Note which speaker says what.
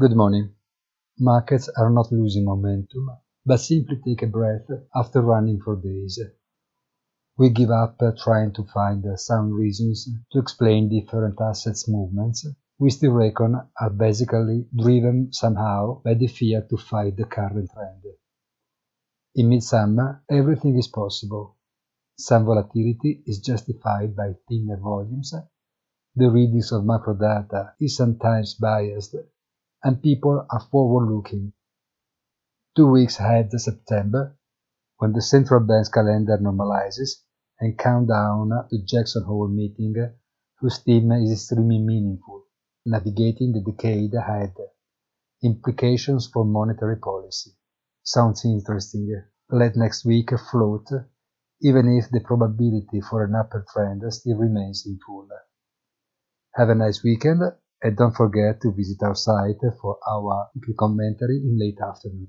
Speaker 1: Good morning. Markets are not losing momentum, but simply take a breath after running for days. We give up uh, trying to find uh, sound reasons to explain different assets movements we still reckon are basically driven somehow by the fear to fight the current trend. In midsummer, everything is possible. Some volatility is justified by thinner volumes, the readings of macro data is sometimes biased, and people are forward-looking. Two weeks ahead of September, when the central bank's calendar normalizes and countdown to Jackson Hole meeting, whose theme is extremely meaningful, navigating the decade ahead, implications for monetary policy. Sounds interesting. Let next week float even if the probability for an upper trend still remains in full. Have a nice weekend and don't forget to visit our site for our commentary in late afternoon.